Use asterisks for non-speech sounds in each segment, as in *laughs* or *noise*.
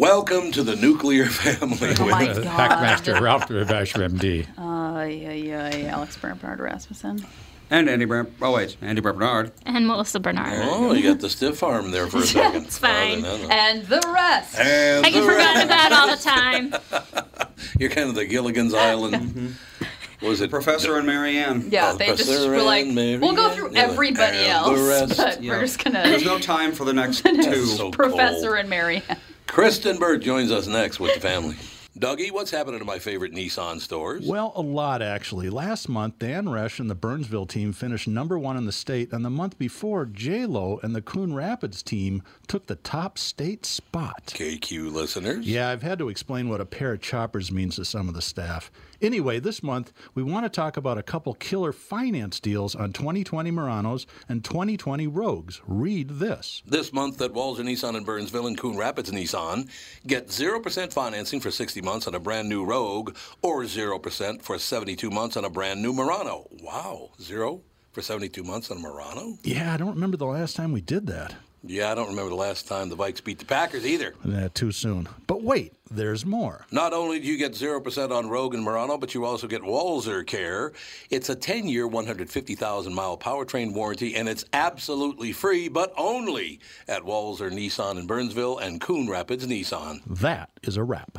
Welcome to the nuclear *laughs* family. Oh my God. Hackmaster Ralph Basher, MD. Uh, yeah, yeah, Alex Bernard Rasmussen. And Andy Brand. Oh wait, Andy Barnard. And Melissa Bernard. Oh, you got the stiff arm there for a *laughs* second. It's fine. Oh, no, no. And the rest. And I get the forgotten about all the time. *laughs* You're kind of the Gilligan's Island. What was it Professor and Marianne. Yeah, Oh, they just Professor were like, and Mary we'll go through everybody and the else, rest. but Yeah. we're just There's gonna There's no time for the next two. So Professor cold. and Mary. Kristen Burt joins us next with the family. Dougie, what's happening to my favorite Nissan stores? Well, a lot actually. Last month, Dan Resch and the Burnsville team finished number one in the state, and the month before, J Lo and the Coon Rapids team took the top state spot. KQ listeners. Yeah, I've had to explain what a pair of choppers means to some of the staff. Anyway, this month we want to talk about a couple killer finance deals on 2020 Muranos and 2020 Rogues. Read this. This month at Walser Nissan in Burnsville and Coon Rapids Nissan, get 0% financing for 60 months on a brand new Rogue or 0% for 72 months on a brand new Murano. Wow, zero for 72 months on a Murano? Yeah, I don't remember the last time we did that. Yeah, I don't remember the last time the Vikes beat the Packers either. Uh, too soon. But wait, there's more. Not only do you get 0% on Rogue and Murano, but you also get Walser Care. It's a 10 year, 150,000 mile powertrain warranty, and it's absolutely free, but only at Walser Nissan in Burnsville and Coon Rapids Nissan. That is a wrap.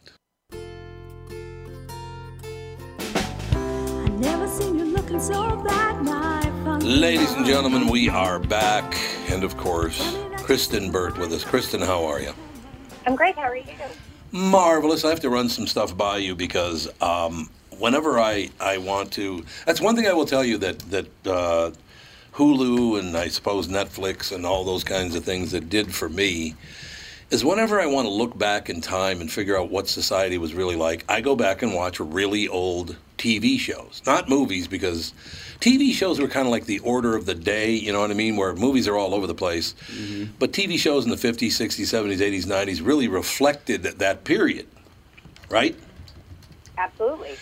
Ladies and gentlemen, we are back. And of course, Kristen Burt with us. Kristen, how are you? I'm great. How are you? Marvelous. I have to run some stuff by you because um, whenever I, I want to, that's one thing I will tell you that that uh, Hulu and I suppose Netflix and all those kinds of things that did for me is whenever I want to look back in time and figure out what society was really like, I go back and watch really old TV shows, not movies, because TV shows were kind of like the order of the day, you know what I mean? Where movies are all over the place. Mm-hmm. But TV shows in the 50s, 60s, 70s, 80s, 90s really reflected that period, right? Absolutely.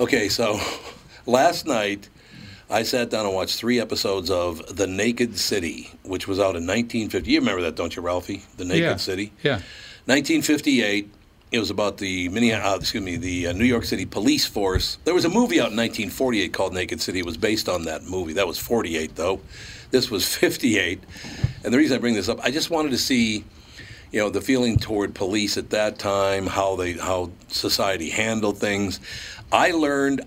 Okay, so *laughs* last night I sat down and watched three episodes of The Naked City, which was out in 1950. You remember that, don't you, Ralphie? The Naked Yeah. City. Yeah. 1958. It was about the uh, excuse me, the uh, New York City police force. There was a movie out in 1948 called Naked City. It was based on that movie. That was 48 though. This was *laughs* 58. And the reason I bring this up, I just wanted to see, you know, the feeling toward police at that time, how they, how society handled things. I learned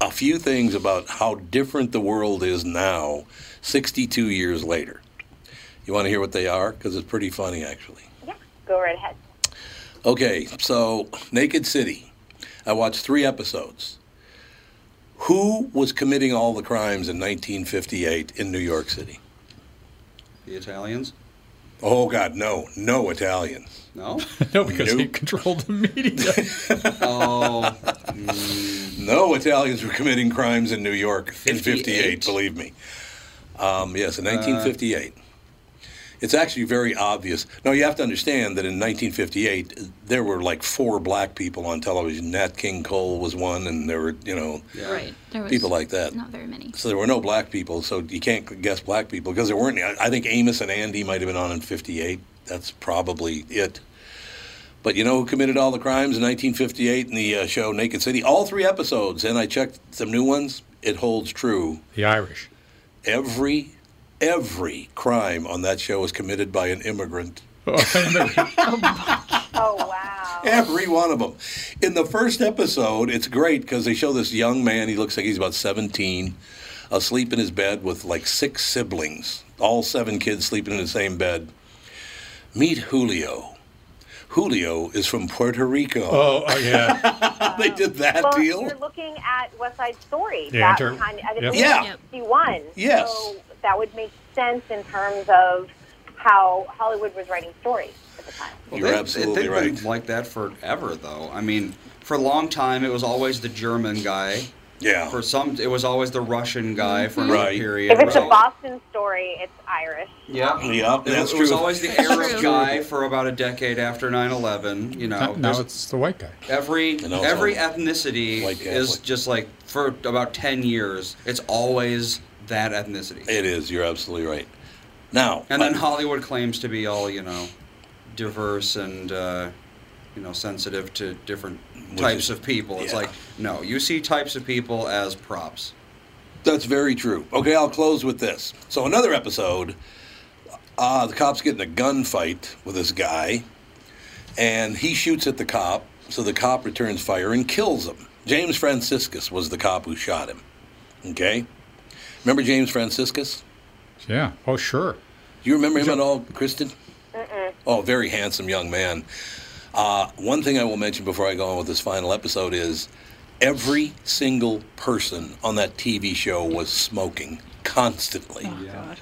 a few things about how different the world is now, 62 years later. You want to hear what they are? Because it's pretty funny, actually. Yeah. Go right ahead. Okay, so Naked City. I watched three episodes. Who was committing all the crimes in 1958 in New York City? The Italians? Oh, God, no. No Italians. No? *laughs* No, because he controlled the media. *laughs* Oh, *laughs* No Italians were committing crimes in New York in 58, 58? believe me. Um, yes, in 1958. It's actually very obvious. Now, you have to understand that in 1958, there were like four black people on television. Nat King Cole was one, and there were, you know, Right. There was people like that. Not very many. So there were no black people, so you can't guess black people because there weren't. I I think Amos and Andy might have been on in '58. That's probably it. But you know who committed all the crimes in 1958 in the uh, show Naked City? All three episodes, and I checked some new ones. It holds true. the Irish. Every every crime on that show was committed by an immigrant. Oh, I remember. *laughs* Oh, oh wow. Every one of them. In the first episode, it's great because they show this young man. He looks like he's about 17, asleep in his bed with like six siblings, all seven kids sleeping in the same bed. Meet Julio. Julio is from Puerto Rico. Oh, oh yeah. *laughs* they did that Well, deal. you're looking at West Side Story. Yeah, that inter- kind of, yep. Yeah. Yep. 61. Yes. So that would make sense in terms of how Hollywood was writing stories at the time. You're they, absolutely they've right. been like that forever, though. I mean, for a long time, it was always the German guy. Yeah. For some, it was always the Russian guy for another Right. period. If It it's was a Boston story, it's Irish. Yeah. Yeah, It, that's it was true. always the That's Arab guy for about a decade after 9/11. You know, now There's- it's the white guy. every every ethnicity is just like for about 10 years, it's always that ethnicity. It is. You're absolutely right. Now, And then uh, Hollywood claims to be all you know, diverse and uh, you know sensitive to different types is- of people. It's yeah. like no, you see types of people as props. That's very true. Okay, I'll close with this. So another episode, uh, the cop's getting a gunfight with this guy, and he shoots at the cop. So the cop returns fire and kills him. James Franciscus was the cop who shot him. Okay, remember James Franciscus? Yeah. Oh, sure. Do you remember him at all, Kristen? Mm. Oh, very handsome young man. Uh, one thing I will mention before I go on with this final episode is every single person on that TV show was smoking constantly.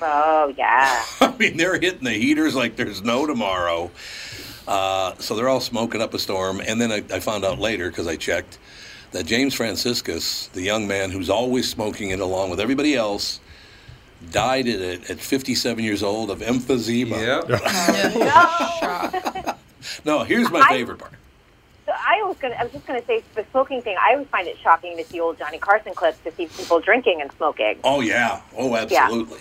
Oh yeah. *laughs* I mean, they're hitting the heaters like there's no tomorrow. Uh, so they're all smoking up a storm. And then I, I found out later, because I checked, that James Franciscus, the young man who's always smoking it along with everybody else, died at, at 57 years old of emphysema. Yep. *laughs* No, here's my favorite part. So I was gonna, I was just going to say the smoking thing. I always find it shocking to see old Johnny Carson clips to see people drinking and smoking. Oh yeah. Oh, absolutely.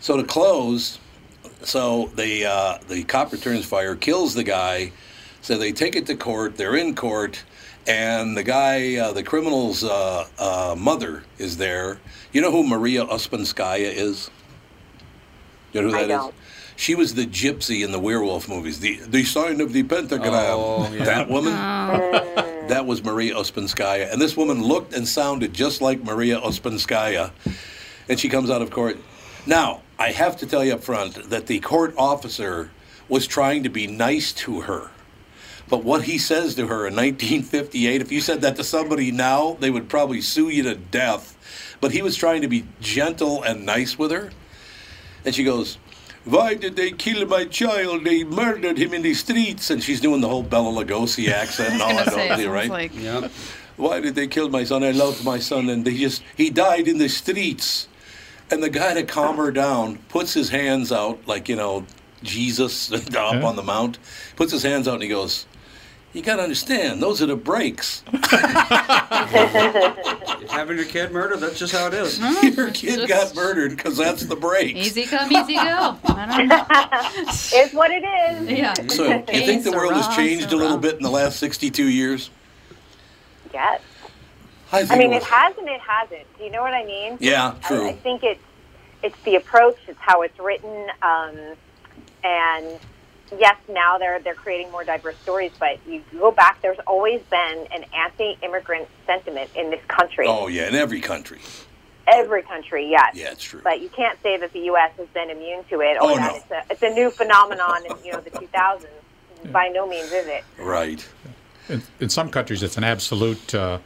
So to close, so the uh, the cop returns fire, kills the guy. So they take it to court. They're in court, and the guy, uh, the criminal's uh, uh, mother, is there. You know who Maria Ouspenskaya is? You know who I that is? don't. She was the gypsy in the werewolf movies. The the sign of the pentagram. Oh, yeah. That woman. That was Maria Ouspenskaya. And this woman looked and sounded just like Maria Ouspenskaya. And she comes out of court. Now, I have to tell you up front that the court officer was trying to be nice to her. But what he says to her in 1958, if you said that to somebody now, they would probably sue you to death. But he was trying to be gentle and nice with her. And she goes, Why did they kill my child? They murdered him in the streets. And she's doing the whole Bela Lugosi *laughs* accent and all I was that, gonna say, don't it you, sounds right? like Yep. Why did they kill my son? I loved my son, and they just he died in the streets. And the guy to calm her down puts his hands out like you know Jesus *laughs* up Yeah. on the mount. Puts his hands out and he goes, "You got to understand, those are the breaks. *laughs* Having your kid murdered, that's just how it is. *laughs* Your kid got murdered because that's the break. easy come, easy go. I don't know. *laughs* It's what it is. Yeah. So you think the world has Sarah, changed a little bit in the last 62 years? Yes. I think I mean, it it has and it hasn't. Do you know what I mean? Yeah, I, true. I think it's it's the approach, it's how it's written, um, and yes, now they're they're creating more diverse stories. But you go back, there's always been an anti-immigrant sentiment in this country. Oh yeah, in every country. Every country, yes. Yeah, it's true. But you can't say that the U.S. has been immune to it, or Oh, that no. it's, a, it's a new phenomenon in you know the 2000s. *laughs* By no means is it. Right. In, in some countries, it's an absolute uh,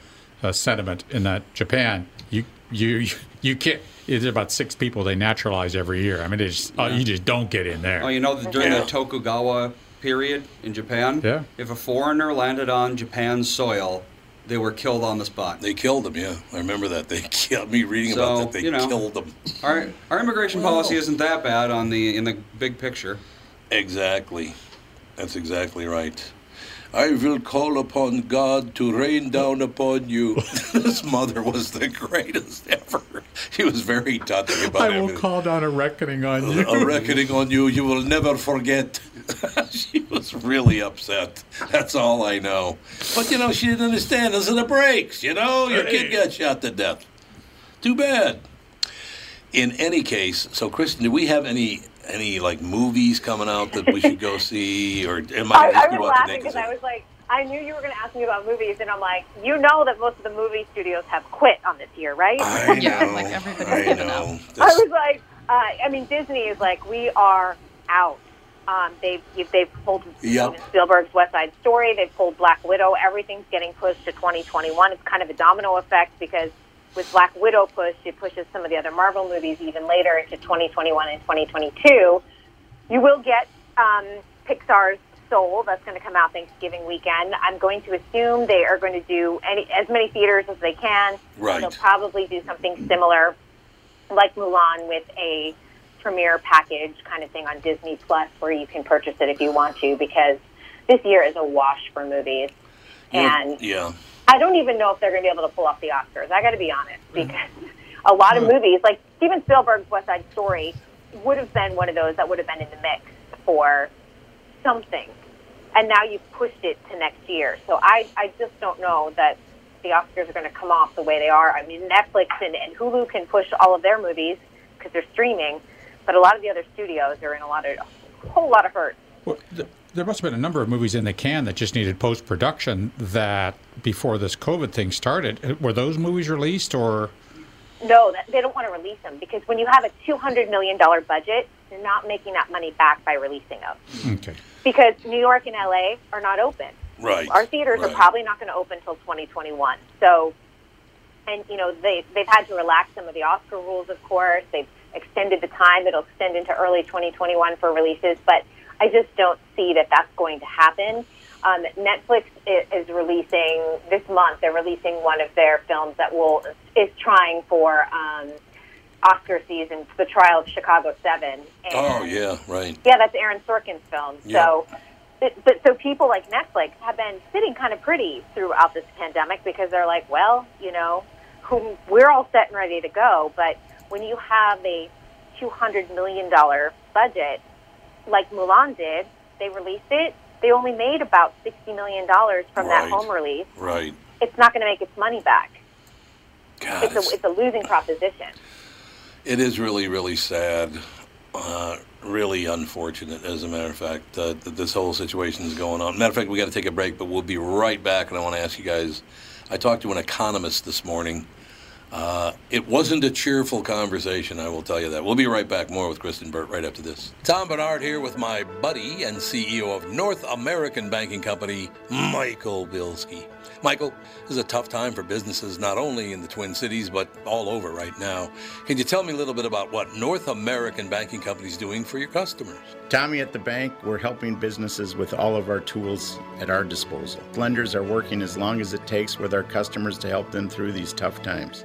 uh, sentiment. In that Japan, you you you can't. There's about six people they naturalize every year. I mean, they just, oh, you just don't get in there. Oh, you know, during Yeah. the Tokugawa period in Japan, Yeah. if a foreigner landed on Japan's soil, they were killed on the spot. They killed them, Yeah, I remember that. They *laughs* killed me reading So, about that. They you know. killed them. Our our immigration policy isn't that bad on the in the big picture. Exactly. That's exactly right. I will call upon God to rain down upon you. *laughs* His mother was the greatest ever. She was very touching about it. I will everything. call down a reckoning on you. a *laughs* reckoning on you you will never forget. *laughs* she was really upset. That's all I know. But you know, she didn't understand. Those are the breaks. You know, your kid got shot to death. Too bad. In any case, so Kristen, do we have any any like movies coming out that we should go *laughs* see, or am I, I, I just was go out to laughing because I was like, I knew you were going to ask me about movies, and I'm like, you know that most of the movie studios have quit on this year, right? I *laughs* know. Yeah, like everybody's I given up. know. I was like, uh, I mean, Disney is like, we are out. Um, they've they've pulled Yep. Spielberg's West Side Story. They've pulled Black Widow. Everything's getting pushed to 2021. It's kind of a domino effect because with Black Widow pushed, it pushes some of the other Marvel movies even later into 2021 and 2022. You will get um, Pixar's Soul. That's going to come out Thanksgiving weekend. I'm going to assume they are going to do any as many theaters as they can. Right. They'll probably do something similar like Mulan with a premiere package kind of thing on Disney Plus where you can purchase it if you want to because this year is a wash for movies. And yeah. I don't even know if they're going to be able to pull off the Oscars. I got to be honest mm. because a lot of mm. movies like Steven Spielberg's West Side Story would have been one of those that would have been in the mix for something. And now you've pushed it to next year. So I, I just don't know that the Oscars are going to come off the way they are. I mean, Netflix and, and Hulu can push all of their movies because they're streaming, but a lot of the other studios are in a lot of a whole lot of hurt. Well, th- there must have been a number of movies in the can that just needed post production that before this COVID thing started. Uh, Were those movies released or? No, they don't want to release them because when you have a two hundred million dollar budget, you're not making that money back by releasing them Okay. because New York and LA are not open. Right. Our theaters right. are probably not going to open until 2021. So, and you know they they've had to relax some of the Oscar rules, of course. They've extended the time; it'll extend into early 2021 for releases. But I just don't see that that's going to happen. Um, Netflix is releasing this month. They're releasing one of their films that will is trying for um, Oscar season, The Trial of Chicago Seven. And Oh yeah, right. yeah, that's Aaron Sorkin's film. Yeah. So, but so people like Netflix have been sitting kind of pretty throughout this pandemic because they're like, well, you know, who- we're all set and ready to go. But when you have a two hundred million dollar budget, like Mulan did, they released it. They only made about sixty million dollars from Right. that home release. Right. It's not going to make its money back. God, It's it's- a it's a losing proposition. It is really, really sad. Uh, really unfortunate, as a matter of fact, uh, that this whole situation is going on. Matter of fact, we got to take a break, but we'll be right back. And I want to ask you guys. I talked to an economist this morning. Uh, it wasn't a cheerful conversation, I will tell you that. We'll be right back. More with Kristen Burt right after this. Tom Barnard here with my buddy and CEO of North American Banking Company, Michael Bilski. Michael, this is a tough time for businesses not only in the Twin Cities but all over right now. Can you tell me a little bit about what North American Banking Company is doing for your customers? Tommy at the bank, we're helping businesses with all of our tools at our disposal. Lenders are working as long as it takes with our customers to help them through these tough times.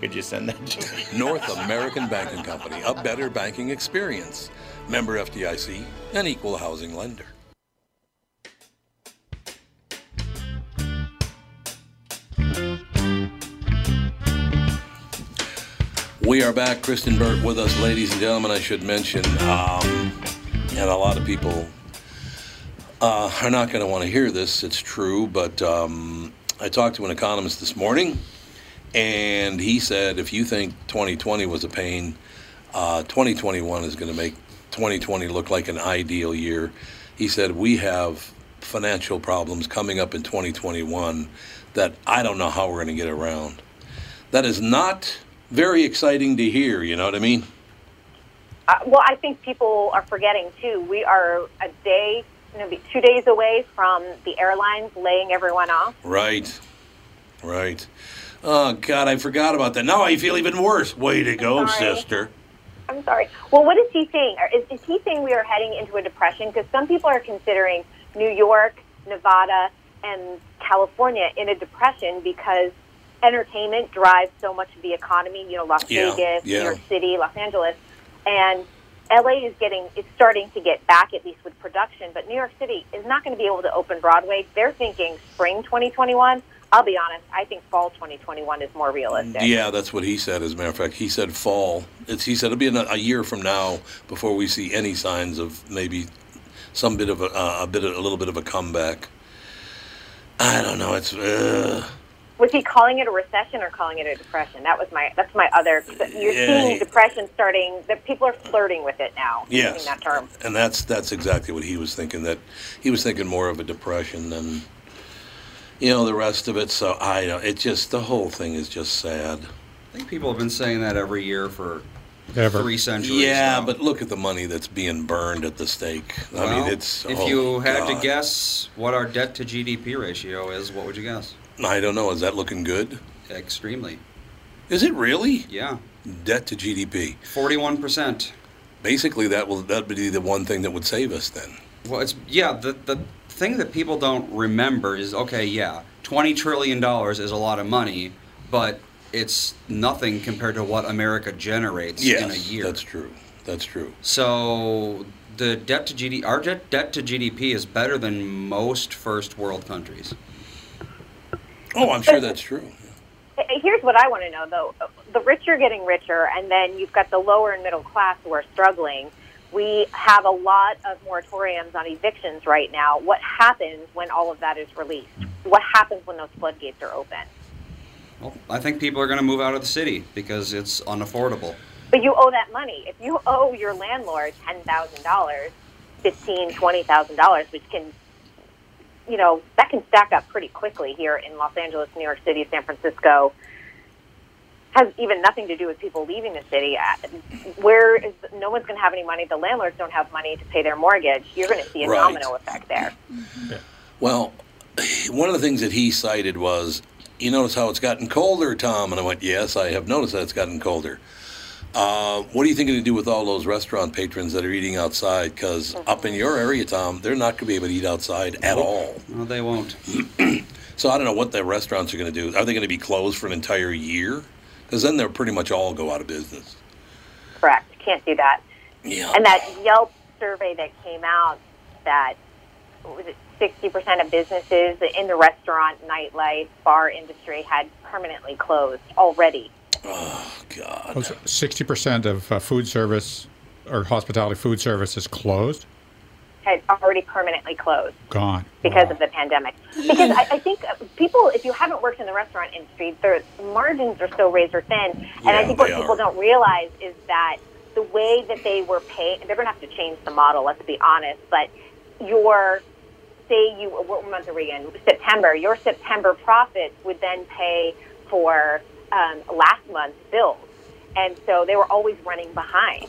Could you send that to me? *laughs* North American Banking Company, a better banking experience. Member FDIC, an equal housing lender. We are back. Kristen Burt with us, ladies and gentlemen. I should mention, um, and a lot of people uh, are not going to want to hear this. It's true, but um, I talked to an economist this morning, and he said if you think 2020 was a pain, uh, 2021 is going to make 2020 look like an ideal year. He said we have financial problems coming up in 2021 that I don't know how we're going to get around. That is not very exciting to hear. You know what I mean? Uh, well, I think people are forgetting too. We are a day, maybe two days away from the airlines laying everyone off. Right. Right. Oh God, I forgot about that. Now I feel even worse. Way to go, sister. I'm sorry. Well, what is he saying? Is, is he saying we are heading into a depression? Because some people are considering New York, Nevada, and California in a depression because entertainment drives so much of the economy. You know, Las Yeah, Vegas, yeah. New York City, Los Angeles, and LA is getting is starting to get back at least with production, but New York City is not going to be able to open Broadway. They're thinking spring 2021. I'll be honest, I think fall 2021 is more realistic. Yeah, that's what he said. As a matter of fact, he said fall. It's he said it'll be a, a year from now before we see any signs of maybe some bit of a, uh, a bit of, a little bit of a comeback. I don't know. It's uh, Was he calling it a recession or calling it a depression? That was my that's my other. You're Yeah. seeing depression starting. That people are flirting with it now. Yes. using that term. and that's that's exactly what he was thinking. That he was thinking more of a depression than you know the rest of it. So I don't. It just the whole thing is just sad. I think people have been saying that every year for Ever. three centuries. Yeah, now. but look at the money that's being burned at the stake. I mean, it's. if oh, you had to guess what our debt to GDP ratio is, what would you guess? I don't know. Is that looking good? Extremely. Is it really? Yeah, Debt to GDP. forty-one percent. Basically, that will that would be the one thing that would save us then. Well, it's yeah. The the thing that people don't remember is okay. Yeah, twenty trillion dollars is a lot of money, but it's nothing compared to what America generates Yes, in a year. that's true. That's true. So the debt to GDP, our debt, debt to GDP is better than most first world countries. Oh, I'm sure that's true. Here's what I want to know, though: the rich are getting richer, and then you've got the lower and middle class who are struggling. We have a lot of moratoriums on evictions right now. What happens when all of that is released? What happens when those floodgates are open? Well, I think people are going to move out of the city because it's unaffordable. But you owe that money. If you owe your landlord ten thousand dollars, fifteen, twenty thousand dollars, which can, you know, that can stack up pretty quickly here in Los Angeles, New York City, San Francisco. Has even nothing to do with people leaving the city. Uh, Where is no one's going to have any money? The landlords don't have money to pay their mortgage. You're going to see a Right. domino effect there. Well, *sighs* one of the things that he cited was, you notice how it's gotten colder, Tom? And I went, yes, I have noticed that it's gotten colder. Uh, what are you thinking to do with all those restaurant patrons that are eating outside? Because up in your area, Tom, they're not going to be able to eat outside at all. No, they won't. *clears throat* So I don't know what the restaurants are going to do. Are they going to be closed for an entire year? Because then they'll pretty much all go out of business. Correct. Can't do that. Yeah. And that Yelp survey that came out that was it sixty percent of businesses in the restaurant, nightlife, bar industry had permanently closed already. Oh God. Sixty percent of uh, food service or hospitality food service is closed. Had already permanently closed Gone. because of the pandemic. Because I, I think uh, people, if you haven't worked in the restaurant industry, their margins are so razor thin. And I think what people are. don't realize is that the way that they were paid, they're going to have to change the model, let's be honest, but your, say you, what month are we in? September. Your September profits would then pay for um, last month's bills. And so they were always running behind.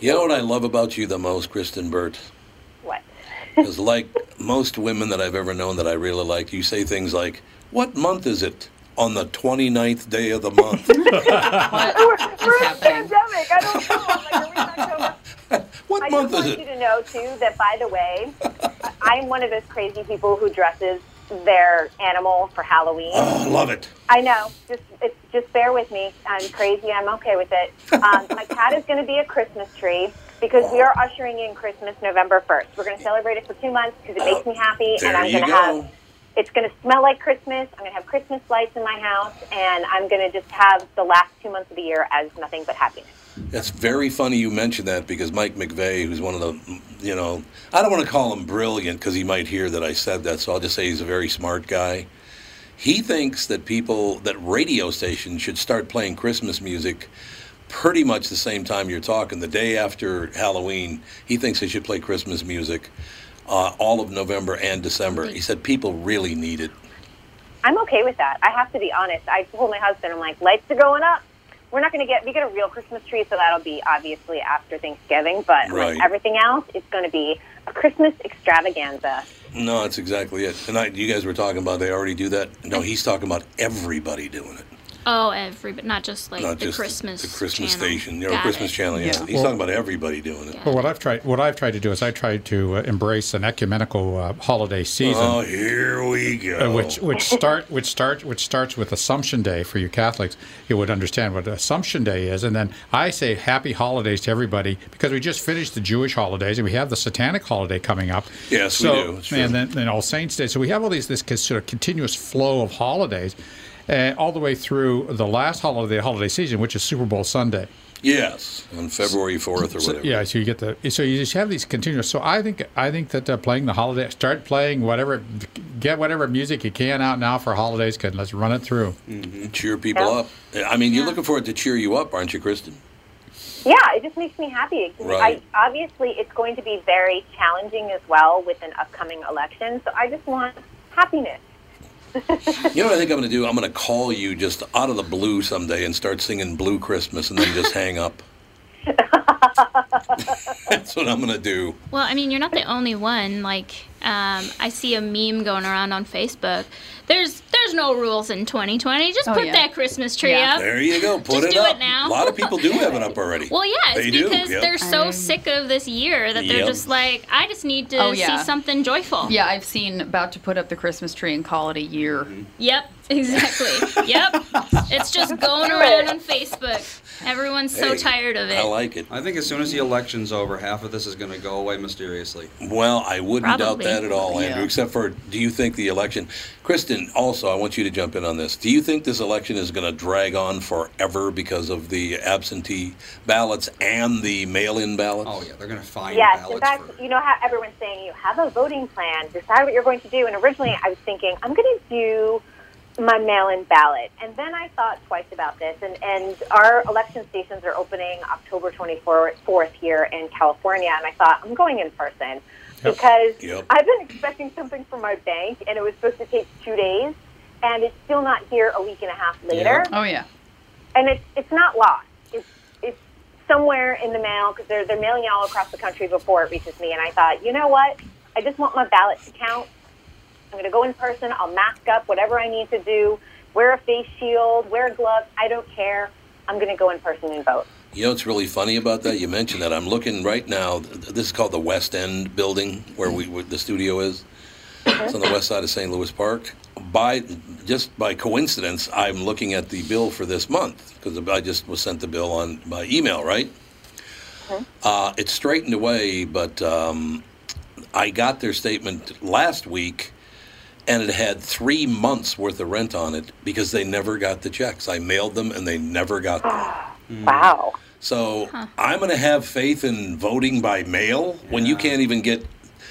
You know what I love about you the most, Kristen Burt? What? *laughs* Because like most women that I've ever known that I really like, you say things like, "What month is it?" On the 29th day of the month. we're, *laughs* we're in a pandemic. I don't know. I'm like, are we October? *laughs* what I month just is want it? you to know too that by the way, I'm one of those crazy people who dresses their animal for Halloween. Oh, love it. I know. Just it's, just bear with me. I'm crazy. I'm okay with it. Um, *laughs* my cat is going to be a Christmas tree because we are ushering in Christmas November 1st. We're going to celebrate it for two months because it makes me happy, There and I'm going to have. It's going to smell like Christmas. I'm going to have Christmas lights in my house, and I'm going to just have the last two months of the year as nothing but happiness. That's very funny you mentioned that because Mike McVeigh, who's one of the, you know, I don't want to call him brilliant because he might hear that I said that, so I'll just say he's a very smart guy. He thinks that people, that radio stations should start playing Christmas music pretty much the same time you're talking, the day after Halloween. He thinks they should play Christmas music uh, all of November and December. He said people really need it. I'm okay with that. I have to be honest. I told my husband, I'm like, lights are going up. We're not going to get we get a real Christmas tree, so that'll be obviously after Thanksgiving. But Right. like everything else, it's going to be a Christmas extravaganza. No, that's exactly it. And I, you guys were talking about they already do that. No, he's talking about everybody doing it. Oh, everybody, not just like Not the just Christmas. the Christmas channel. station, you know, Got Christmas it. channel. Yeah, Yeah. he's Well- talking about everybody doing it. Well, what I've tried, what I've tried to do is I tried to uh, embrace an ecumenical uh, holiday season. Oh, here we go. Uh, which which start which start which starts with Assumption Day for you Catholics. You would understand what Assumption Day is, and then I say Happy Holidays to everybody because we just finished the Jewish holidays and we have the Satanic holiday coming up. Yes, we so, do. And then, then All Saints Day. So we have all these this sort of continuous flow of holidays, uh, all the way through the last holiday holiday season, which is Super Bowl Sunday. yes, on February fourth or So, whatever. yeah, so you get the so you just have these continuous. So I think I think that uh, playing the holiday, start playing whatever, get whatever music you can out now for holidays. Cause let's run it through. cheer people up. I mean, you're looking for it to cheer you up, aren't you, Kristen? Yeah, it just makes me happy. Right. I, obviously, it's going to be very challenging as well with an upcoming election. So I just want happiness. You know what I think I'm going to do? I'm going to call you just out of the blue someday and start singing Blue Christmas and then just hang up. That's what I'm going to do. Well, I mean, you're not the only one. Like, um, I see a meme going around on Facebook. There's there's no rules in 2020. Just Oh, put yeah. that Christmas tree Yeah. up. There you go. Put Just it do up. it now. A lot of people do have it up already. Well, yeah, it's They do, because yep. they're so I'm- sick of this year that they're Yep. just like, I just need to Oh, yeah. see something joyful. Yeah, I've seen about to put up the Christmas tree and call it a year. Yep, exactly. *laughs* yep. It's just going around on Facebook. Everyone's so Hey, tired of it. I like it. I think as soon as the election's over, half of this is going to go away mysteriously. Well, I wouldn't Probably. doubt that at all, Andrew. Yeah. Except for, do you think the election, Kristen? Also, I want you to jump in on this. Do you think this election is going to drag on forever because of the absentee ballots and the mail-in ballots? Oh yeah, they're going to find Yes, in ballots fact, for. you know how everyone's saying you have a voting plan, decide what you're going to do. And originally, I was thinking I'm going to do my mail-in ballot, and then I thought twice about this. And and our election stations are opening October 24th here in California, and I thought I'm going in person because Yep. I've been expecting something from my bank, and it was supposed to take two days, and it's still not here a week and a half later Oh yeah. and it's it's not lost. It's it's somewhere in the mail because they're they're mailing it all across the country before it reaches me. And I thought, you know what? I just want my ballot to count. I'm going to go in person. I'll mask up whatever I need to do. Wear a face shield. Wear gloves. I don't care. I'm going to go in person and vote. You know what's really funny about that? You mentioned that. I'm looking right now. This is called the West End building, where we where the studio is. It's on the west side of St. Louis Park. By just by coincidence, I'm looking at the bill for this month because I just was sent the bill on by email. Right? Uh, it's straightened away, but um, I got their statement last week, and it had three months worth of rent on it because they never got the checks. I mailed them, and they never got them. *gasps* Wow. So I'm going to have faith in voting by mail when you can't even get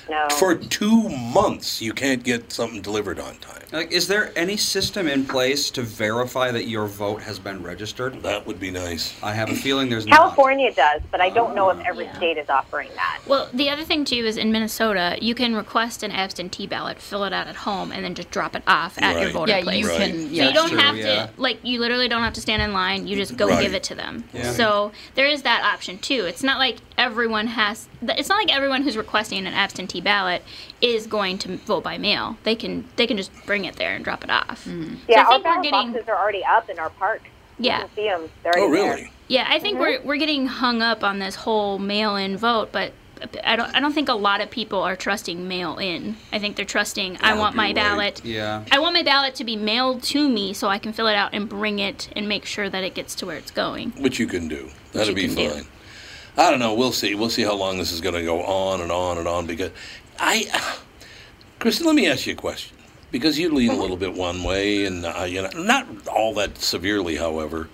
No. for two months. You can't get something delivered on time. Like, is there any system in place to verify that your vote has been registered? That would be nice. I have a feeling there's not. California does, but I don't know if oh. every Yeah. state is offering that. Well, the other thing too is in Minnesota, you can request an absentee ballot, fill it out at home, and then just drop it off at your Right. voter Yeah, place. you Right. can. So you don't true, have yeah. to like you literally don't have to stand in line. You just go Right. give it to them. Yeah. So there is that option too. It's not like everyone has. It's not like everyone who's requesting an absentee ballot is going to vote by mail. They can they can just bring it there and drop it off. Mm. Yeah, So I our think we're ballot getting- boxes are already up in our parks. Yeah. You can see them. They're Oh, already there. really? Yeah, I think we're mm-hmm. we're getting hung up on this whole mail-in vote, but I don't I don't think a lot of people are trusting mail-in. I think they're trusting I That'd want my right. ballot. Yeah. I want my ballot to be mailed to me so I can fill it out and bring it and make sure that it gets to where it's going. Which you can do. That'd you be fine. do. I don't know. We'll see. We'll see how long this is going to go on and on and on. Because I, Kristen, let me ask you a question. Because you lean a little bit one way, and uh, you know, not all that severely, however.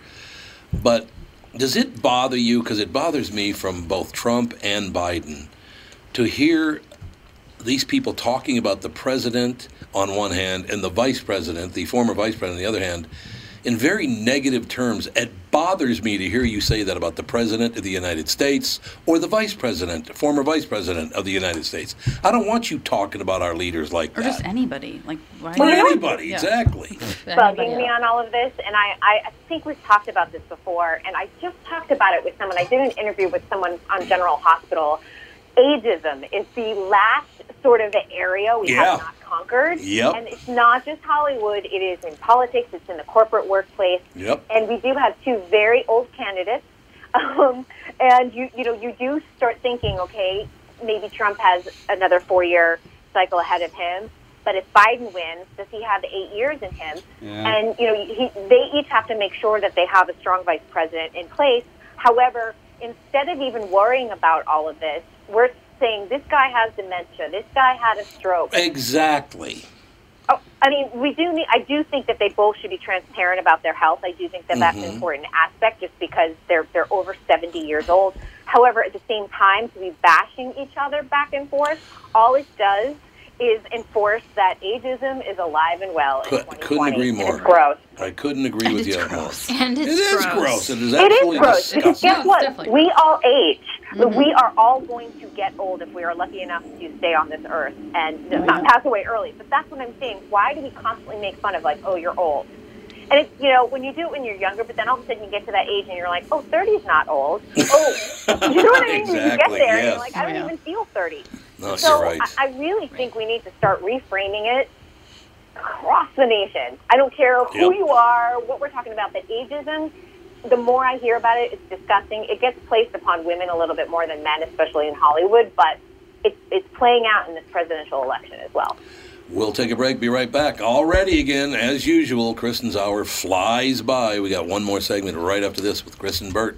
But does it bother you? Because it bothers me from both Trump and Biden to hear these people talking about the president on one hand and the vice president, the former vice president, on the other hand, in very negative terms. It bothers me to hear you say that about the president of the United States or the vice president, former vice president of the United States. I don't want you talking about our leaders like Or that. just anybody. Like why? or anybody, Yeah. exactly. *laughs* Bugging me on all of this, and I, I I think we've talked about this before, and I just talked about it with someone. I did an interview with someone on General Hospital ageism is the last sort of area we Yeah. have not conquered. Yep. And it's not just Hollywood, it is in politics, it's in the corporate workplace. Yep. And we do have two very old candidates. *laughs* Um, and you, you know, you do start thinking, okay, maybe Trump has another four year cycle ahead of him. But if Biden wins, does he have eight years in him? Yeah. And you know, he, they each have to make sure that they have a strong vice president in place. However, instead of even worrying about all of this, we're saying this guy has dementia, this guy had a stroke. Exactly. Oh, I mean, we do need. I do think that they both should be transparent about their health. I do think that that's Mm-hmm. an important aspect, just because they're they're over seventy years old. However, at the same time, to be bashing each other back and forth, all it does is enforced that ageism is alive and well in Could- 2020. couldn't agree more. It's gross. I couldn't agree with it's you gross. more. And It it's is gross. gross. It is absolutely is gross because disgusting. No, guess it's what? definitely We all age. Mm-hmm. We are all going to get old if we are lucky enough to stay on this earth and not pass away early. But that's what I'm saying. Why do we constantly make fun of like, oh, you're old? And it's you know when you do it when you're younger, but then all of a sudden you get to that age and you're like, oh, 30 is not old. Oh, *laughs* you know what I mean? You get Exactly, there and you're like, I don't Oh, yeah. even feel 30. No, so you're right. I, I really think we need to start reframing it across the nation. I don't care who Yep. you are, what we're talking about, but ageism, the more I hear about it, it's disgusting. It gets placed upon women a little bit more than men, especially in Hollywood, but it's, it's playing out in this presidential election as well. We'll take a break. Be right back. Already again, as usual, Kristen's hour flies by. We got one more segment right after this with Kristen Burt.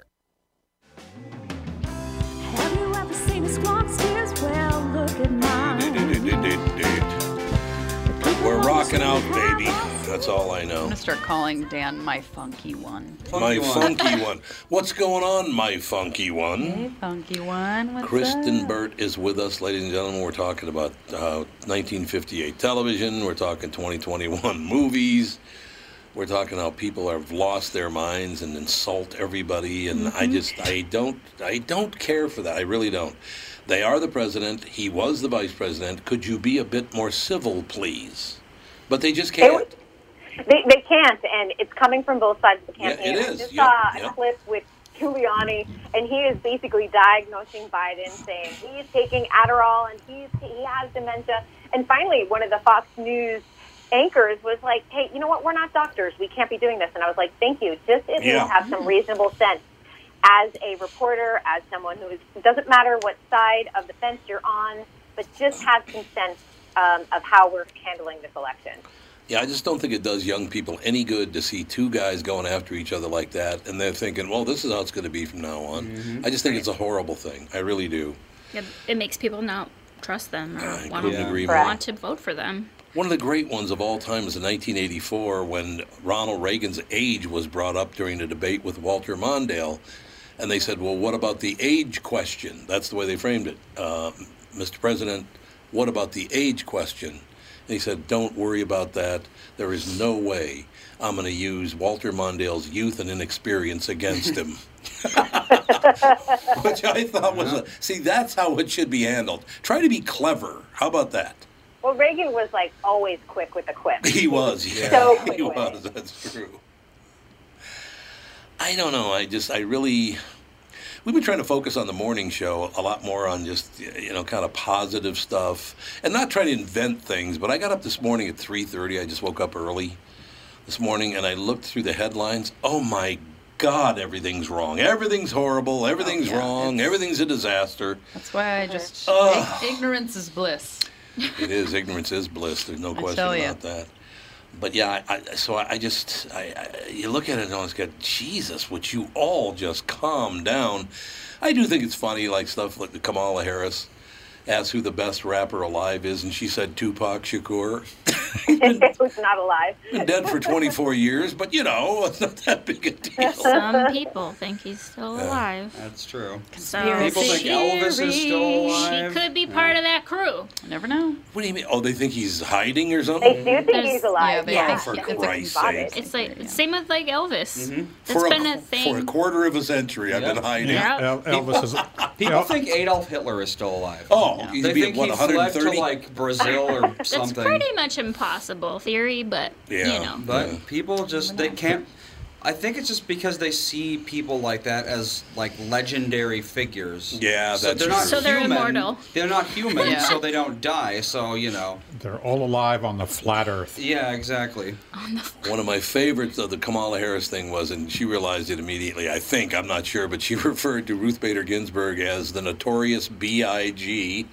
Have you ever seen a squawk steers? Well, look at mine. We're rocking out, baby. That's all I know. I'm gonna start calling Dan my funky one. My Funky one. funky *laughs* one. What's going on, my funky one? Hey, funky one. What's Kristen up? Burt is with us, ladies and gentlemen. We're talking about uh, 1958 television. We're talking 2021 *laughs* movies. We're talking how people have lost their minds and insult everybody, and I Mm-hmm. just I don't I don't care for that. I really don't. They are the president. He was the vice president. Could you be a bit more civil, please? But they just can't. They, they can't, and it's coming from both sides of the Yeah, campaign. I just Yep, saw yep. a clip with Giuliani, and he is basically diagnosing Biden, saying he's taking Adderall and he's he has dementia. And finally, one of the Fox News anchors was like, "Hey, you know what? We're not doctors. We can't be doing this." And I was like, "Thank you. Just if you have some reasonable sense." As a reporter, as someone who is, it doesn't matter what side of the fence you're on, but just have some sense um, of how we're handling this election. Yeah, I just don't think it does young people any good to see two guys going after each other like that, and they're thinking, "Well, this is how it's going to be from now on." Mm-hmm. I just think it's a horrible thing. I really do. It, it makes people not trust them or I want, couldn't to, agree more. want to vote for them. One of the great ones of all time is in 1984 when Ronald Reagan's age was brought up during a debate with Walter Mondale. And they said, well, what about the age question? That's the way they framed it. Uh, Mr. President, what about the age question? And he said, don't worry about that. There is no way I'm going to use Walter Mondale's youth and inexperience against him. *laughs* Which I thought was, a, see, that's how it should be handled. Try to be clever. How about that? Well, Reagan was like always quick with the quip. He was, yeah. So *laughs* quick he was. it. That's true. I don't know. I just, I really, we've been trying to focus on the morning show a lot more on just, you know, kind of positive stuff and not trying to invent things. But I got up this morning at 3:30. I just woke up early this morning and I looked through the headlines. Oh my God, everything's wrong. Everything's horrible. Oh, everything's Oh, yeah, wrong. it's- Everything's a disaster. That's why I just Ugh. ig- ignorance is bliss. It is ignorance is bliss. There's no question about that. But yeah, I, I, so I, I just you look at it and it's got Jesus. Would you all just calm down? I do think it's funny, like stuff like Kamala Harris asked who the best rapper alive is, and she said Tupac Shakur. *laughs* Who's not alive? Been dead for 24 years, but you know, it's *laughs* not that big a deal. Some people think he's still Yeah. alive. That's true. So People think she, Elvis is still alive. She could be part of that crew. Never know. What do you mean? Oh, they think he's hiding or something? They something? do think There's- he's alive. yeah, Yeah, they For think it's Christ's sake. It's like same with like Elvis. Mhm. It's For been a, a thing. for a quarter of a century, I've been hiding. Yeah. El- Elvis is. People think Adolf Hitler is still alive. Oh, he's they be think what, he fled 130? to like Brazil or *laughs* That's something. pretty much impossible theory, but Yeah. you know. But Yeah. people just they can't. I think it's just because they see people like that as like legendary figures. Yeah, so that's they're not true. So they're human. immortal. They're not human, Yeah. so they don't die. So you know. They're all alive on the flat Earth. Yeah, exactly. On the One of my favorites of the Kamala Harris thing was, and she realized it immediately, I think, I'm not sure, but she *laughs* referred to Ruth Bader Ginsburg as the notorious B.I.G.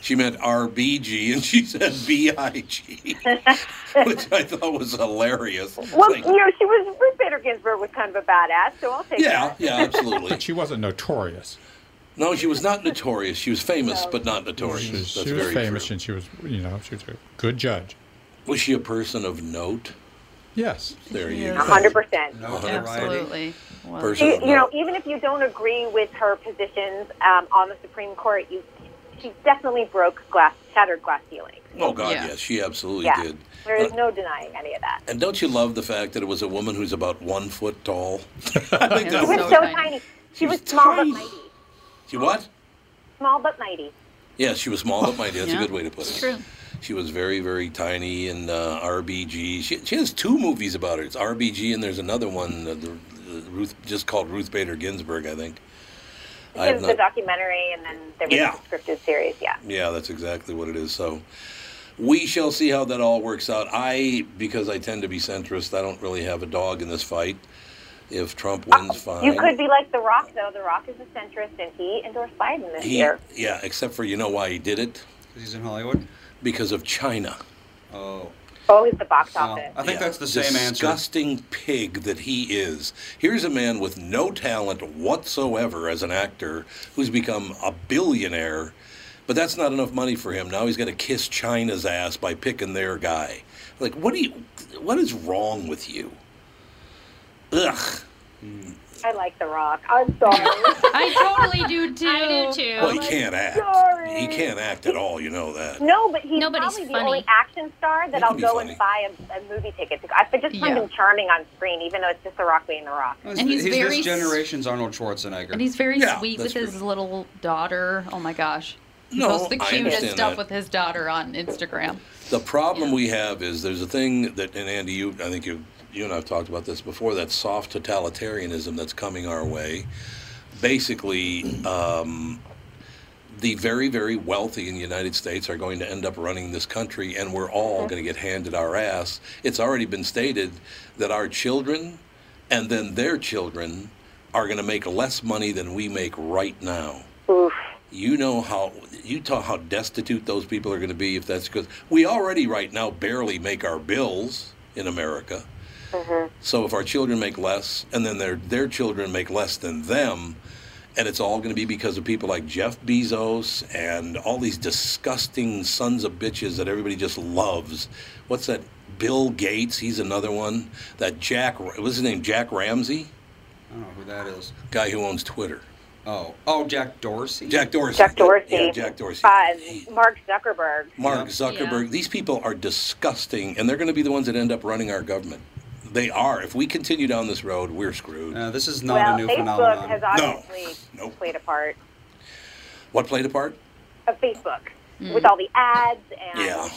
She meant RBG, and she said B.I.G., *laughs* which I thought was hilarious. Well, Like, you know, she was Ruth Bader Ginsburg was kind of a badass, so I'll take yeah, that. yeah, yeah, absolutely. But she wasn't notorious. No, she was not notorious. She was famous, No. but not notorious. She, was- That's she was very famous true. and she was, you know, she was a good judge. Was she a person of note? Yes. There you Yes. go. Hundred percent. No. Absolutely. Well, Person You, you know, even if you don't agree with her positions um, on the Supreme Court, you she definitely broke glass, shattered glass ceilings. Oh God, Yeah. yes, she absolutely Yeah, did. there is no denying any of that. And don't you love the fact that it was a woman who's about one foot tall? *laughs* I think Yeah, that She was was. so tiny. tiny. She She was was small tiny. but mighty. She what? Small but mighty. Yes, she was small but mighty. That's Yeah. a good way to put it. True. She was very, very tiny in uh, RBG. She, she has two movies about her. It's RBG and there's another one, uh, the, the Ruth, just called Ruth Bader Ginsburg, I think. I have There's the documentary, and then there was Yeah. the scripted series. Yeah. Yeah, that's exactly what it is. So we shall see how that all works out. I, because I tend to be centrist, I don't really have a dog in this fight. If Trump uh, wins, fine. You could be like The Rock, though. The Rock is a centrist, and he endorsed Biden this He, year. yeah, except for you know why he did it? Because he's in Hollywood. Because of China. Oh. Oh, he's the box Well, office. I think Yeah, that's the same answer. Disgusting pig that he is. Here's a man with no talent whatsoever as an actor who's become a billionaire, but that's not enough money for him. Now he's got to kiss China's ass by picking their guy. Like, what do you? What is wrong with you? Ugh. I like The Rock. I'm sorry. *laughs* I totally do too. *laughs* I do too. Well, he can't act. sorry. He can't act at all. You know that. no, but he's Nobody's probably the only action star that I'll go funny. and buy a, a movie ticket to. I just find Yeah. him charming on screen, even though it's just The Rock being The Rock. He's, And he's very this generation's Arnold Schwarzenegger. And he's very Yeah, sweet that's with his little daughter. Oh my gosh. He No, posts the cutest understand stuff that. with his daughter on Instagram. The problem we have is there's a thing that, and Andy, you, I think you, you and I have talked about this before. That soft totalitarianism that's coming our way. Basically, um, the very, very wealthy in the United States are going to end up running this country, and we're all going to get handed our ass. It's already been stated that our children, and then their children, are going to make less money than we make right now Oof. you know how you talk how destitute those people are going to be if that's because we already right now barely make our bills in America. Mm-hmm. So if our children make less, and then their their children make less than them, and it's all going to be because of people like Jeff Bezos and all these disgusting sons of bitches that everybody just loves. What's that? Bill Gates, he's another one. That Jack, what's his name? Jack Ramsey, I don't know who that is. guy who owns Twitter. Oh, oh, Jack Dorsey. Jack Dorsey. Jack Dorsey. Yeah, Jack Dorsey. Uh, Mark Zuckerberg. Mark Yeah. Zuckerberg. These people are disgusting, and they're going to be the ones that end up running our government. They are. If we continue down this road, we're screwed. Uh, this is not well, a new Facebook phenomenon. has No. *laughs* Nope. played a part What played a part? of Facebook with all the ads and Yeah.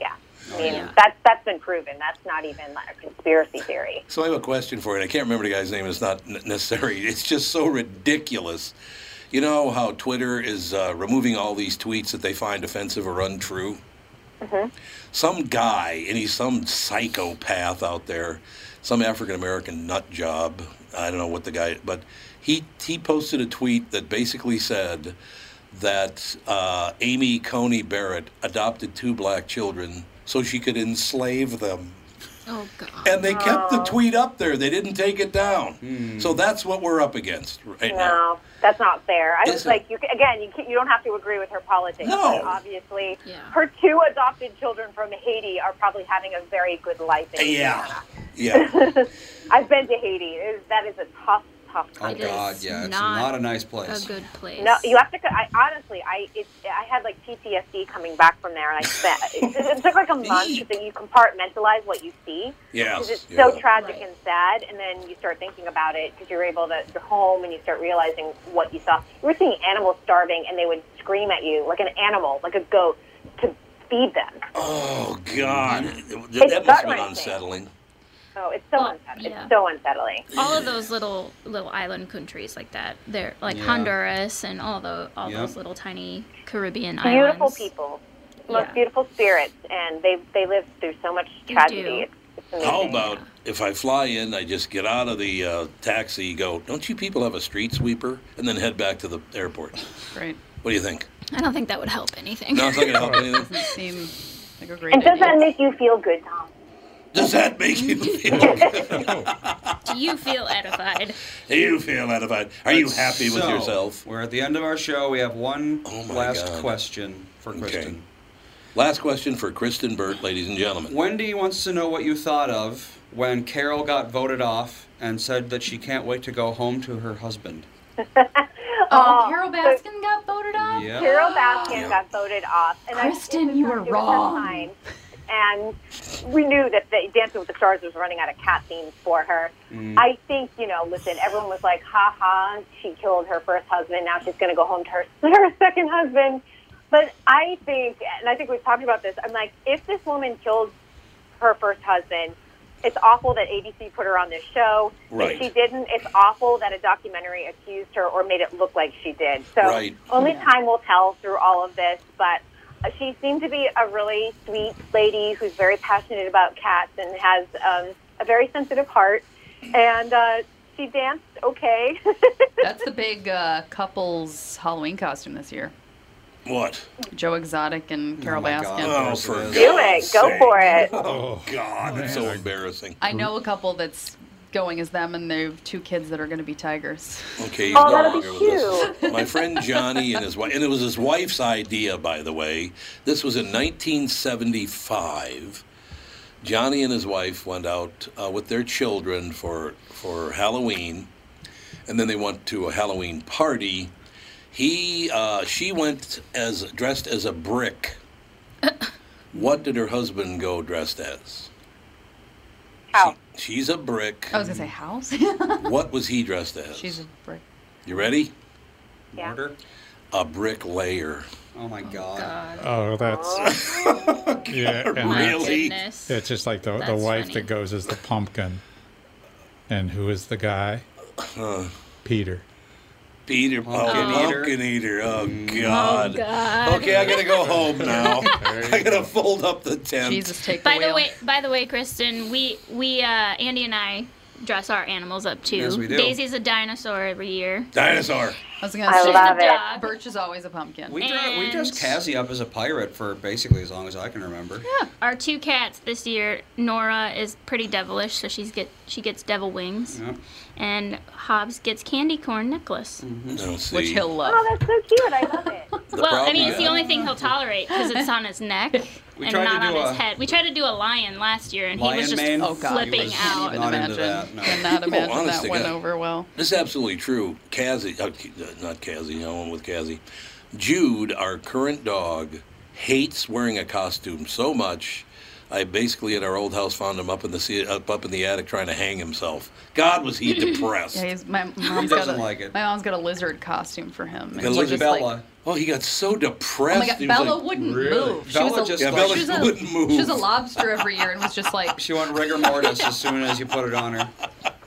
yeah. Oh, I mean, yeah. that's that's been proven. That's not even like a conspiracy theory. So I have a question for you. I can't remember the guy's name. It's not necessary. *laughs* It's just so ridiculous. You know how Twitter is uh, removing all these tweets that they find offensive or untrue? Some guy, and he's some psychopath out there, some African American nut job. I don't know what the guy, but he he posted a tweet that basically said that uh, Amy Coney Barrett adopted two black children so she could enslave them. Oh God. And they kept the Oh. tweet up there. They didn't take it down. Hmm. So that's what we're up against right now. No, that's not fair. I was like, you again, you, ca- you don't have to agree with her politics. No. but obviously, her two adopted children from Haiti are probably having a very good life. In Yeah. Yeah. *laughs* I've been to Haiti. It is, that is a tough, tough Oh. God, yeah, it's not not, a nice place. A good place. No, you have to. I honestly, I it, I had like PTSD coming back from there, and I spent. *laughs* it, it took like a month so that you compartmentalize what you see. Yes, because it's yeah. so tragic and sad, and then you start thinking about it because you're able to you're home and you start realizing what you saw. You were seeing animals starving, and they would scream at you like an animal, like a goat, to feed them. Oh God, It's that must have been gut-wrenching. unsettling. So it's so Well, unsettling. yeah. It's so unsettling. all of those little little island countries like that. They're like Yeah. Honduras and all the all Yep. those little tiny Caribbean Beautiful islands. Beautiful people, most Yeah. beautiful spirits, and they they live through so much tragedy. It's, it's. How about if I fly in, I just get out of the uh, taxi, go, don't you people have a street sweeper? And then head back to the airport. Right. What do you think? I don't think that would help anything. No, it's not going to help *laughs* anything. Doesn't seem like a great And does that make you feel good, Tom? Does that make you *laughs* feel good? Do you feel edified? Do you feel edified? Are you happy with So, yourself? We're at the end of our show. We have one oh my last God. question for Kristen. Last question for Kristen Burt, ladies and gentlemen. Wendy wants to know what you thought of when Carole got voted off and said that she can't wait to go home to her husband. *laughs* Oh, oh, Carole Baskin got voted off. Yeah. Carole Baskin got voted off. And Kristen, I, you were it was her wrong. time. And we knew that the Dancing with the Stars was running out of cat scenes for her. Mm. I think, you know, listen, everyone was like, ha ha, she killed her first husband. Now she's going to go home to her, *laughs* her second husband. But I think, and I think we've talked about this, I'm like, if this woman killed her first husband, it's awful that ABC put her on this show. Right. If she didn't, it's awful that a documentary accused her or made it look like she did. So Right. only Yeah. time will tell through all of this. But she seemed to be a really sweet lady who's very passionate about cats and has um, a very sensitive heart. And uh, she danced okay. *laughs* That's the big uh, couple's Halloween costume this year. What? Joe Exotic and Carole my Baskin. God. Oh, for Do it. Go for it. Oh, God, that's so embarrassing. I know a couple that's going as them, and they have two kids that are going to be tigers. Okay, Oh, that'll be longer with us. My friend Johnny and his wife, and it was his wife's idea, by the way. This was in 1975. Johnny and his wife went out uh, with their children for for Halloween, and then they went to a Halloween party. He, uh, she went as dressed as a brick. *coughs* what did her husband go dressed as? How? She, she's a brick. I was going to say house. *laughs* What was he dressed as? She's a brick. You ready? Mortar? A bricklayer. Oh my oh, God. Oh, that's *laughs* *laughs* yeah. And My that's- goodness. It's just like the the wife funny. that goes as the pumpkin, and who is the guy? Peter. Peter, Pumpkin oh, eater. pumpkin eater. Oh God. God. Okay, I gotta go home *laughs* now. I gotta fold up the tent. Jesus, take By the way, by the way, Kristen, we we uh, Andy and I dress our animals up too. Yes, we do. Daisy's a dinosaur every year. Dinosaur. I was going to I say, love it. Birch is always a pumpkin. We, dre- we dressed Cassie up as a pirate for basically as long as I can remember. Yeah. Our two cats this year, Nora is pretty devilish, so she's get she gets devil wings, Yep. and Hobbs gets candy corn necklace. No, see. Which he'll love. Oh, that's so cute. I love it. *laughs* well, I mean, it's the only thing he'll tolerate because it's on his neck *laughs* We and not on do his a- head. We tried to do a lion last year, and he was just mane? Oh, God, flipping was out. not imagine. into that. No. Cannot imagine honest that went God. over well. This is absolutely true. Cassie, uh, not Cassie, no one with Cassie. Jude, our current dog, hates wearing a costume so much. I basically at our old house found him up in the up, up in the attic trying to hang himself. God, was he depressed? *laughs* Yeah, he's, my mom's *laughs* doesn't got a, like it. My mom's got a lizard costume for him. and Got a he's like- Bella. oh, he got so depressed. Oh my god, Bella like, wouldn't "Really?" move. She Bella was a, just Yeah, like- Bella she was a, wouldn't move. She was a lobster every year and was just like, She went rigor mortis as soon as you put it on her. *laughs*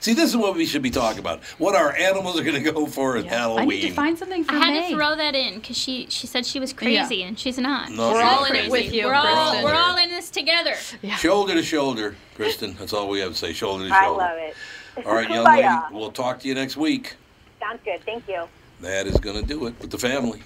See, this is what we should be talking about. What our animals are going to go for at Halloween. I need to find something for I had May. to throw that in because she she said she was crazy, and she's not. No, We're all not in it with you, we're all we're all in this together. together. Shoulder to shoulder, Kristen. That's all we have to say. Shoulder to shoulder. I love it. All right, young Kumbaya. lady. We'll talk to you next week. Sounds good. Thank you. That is going to do it with the family.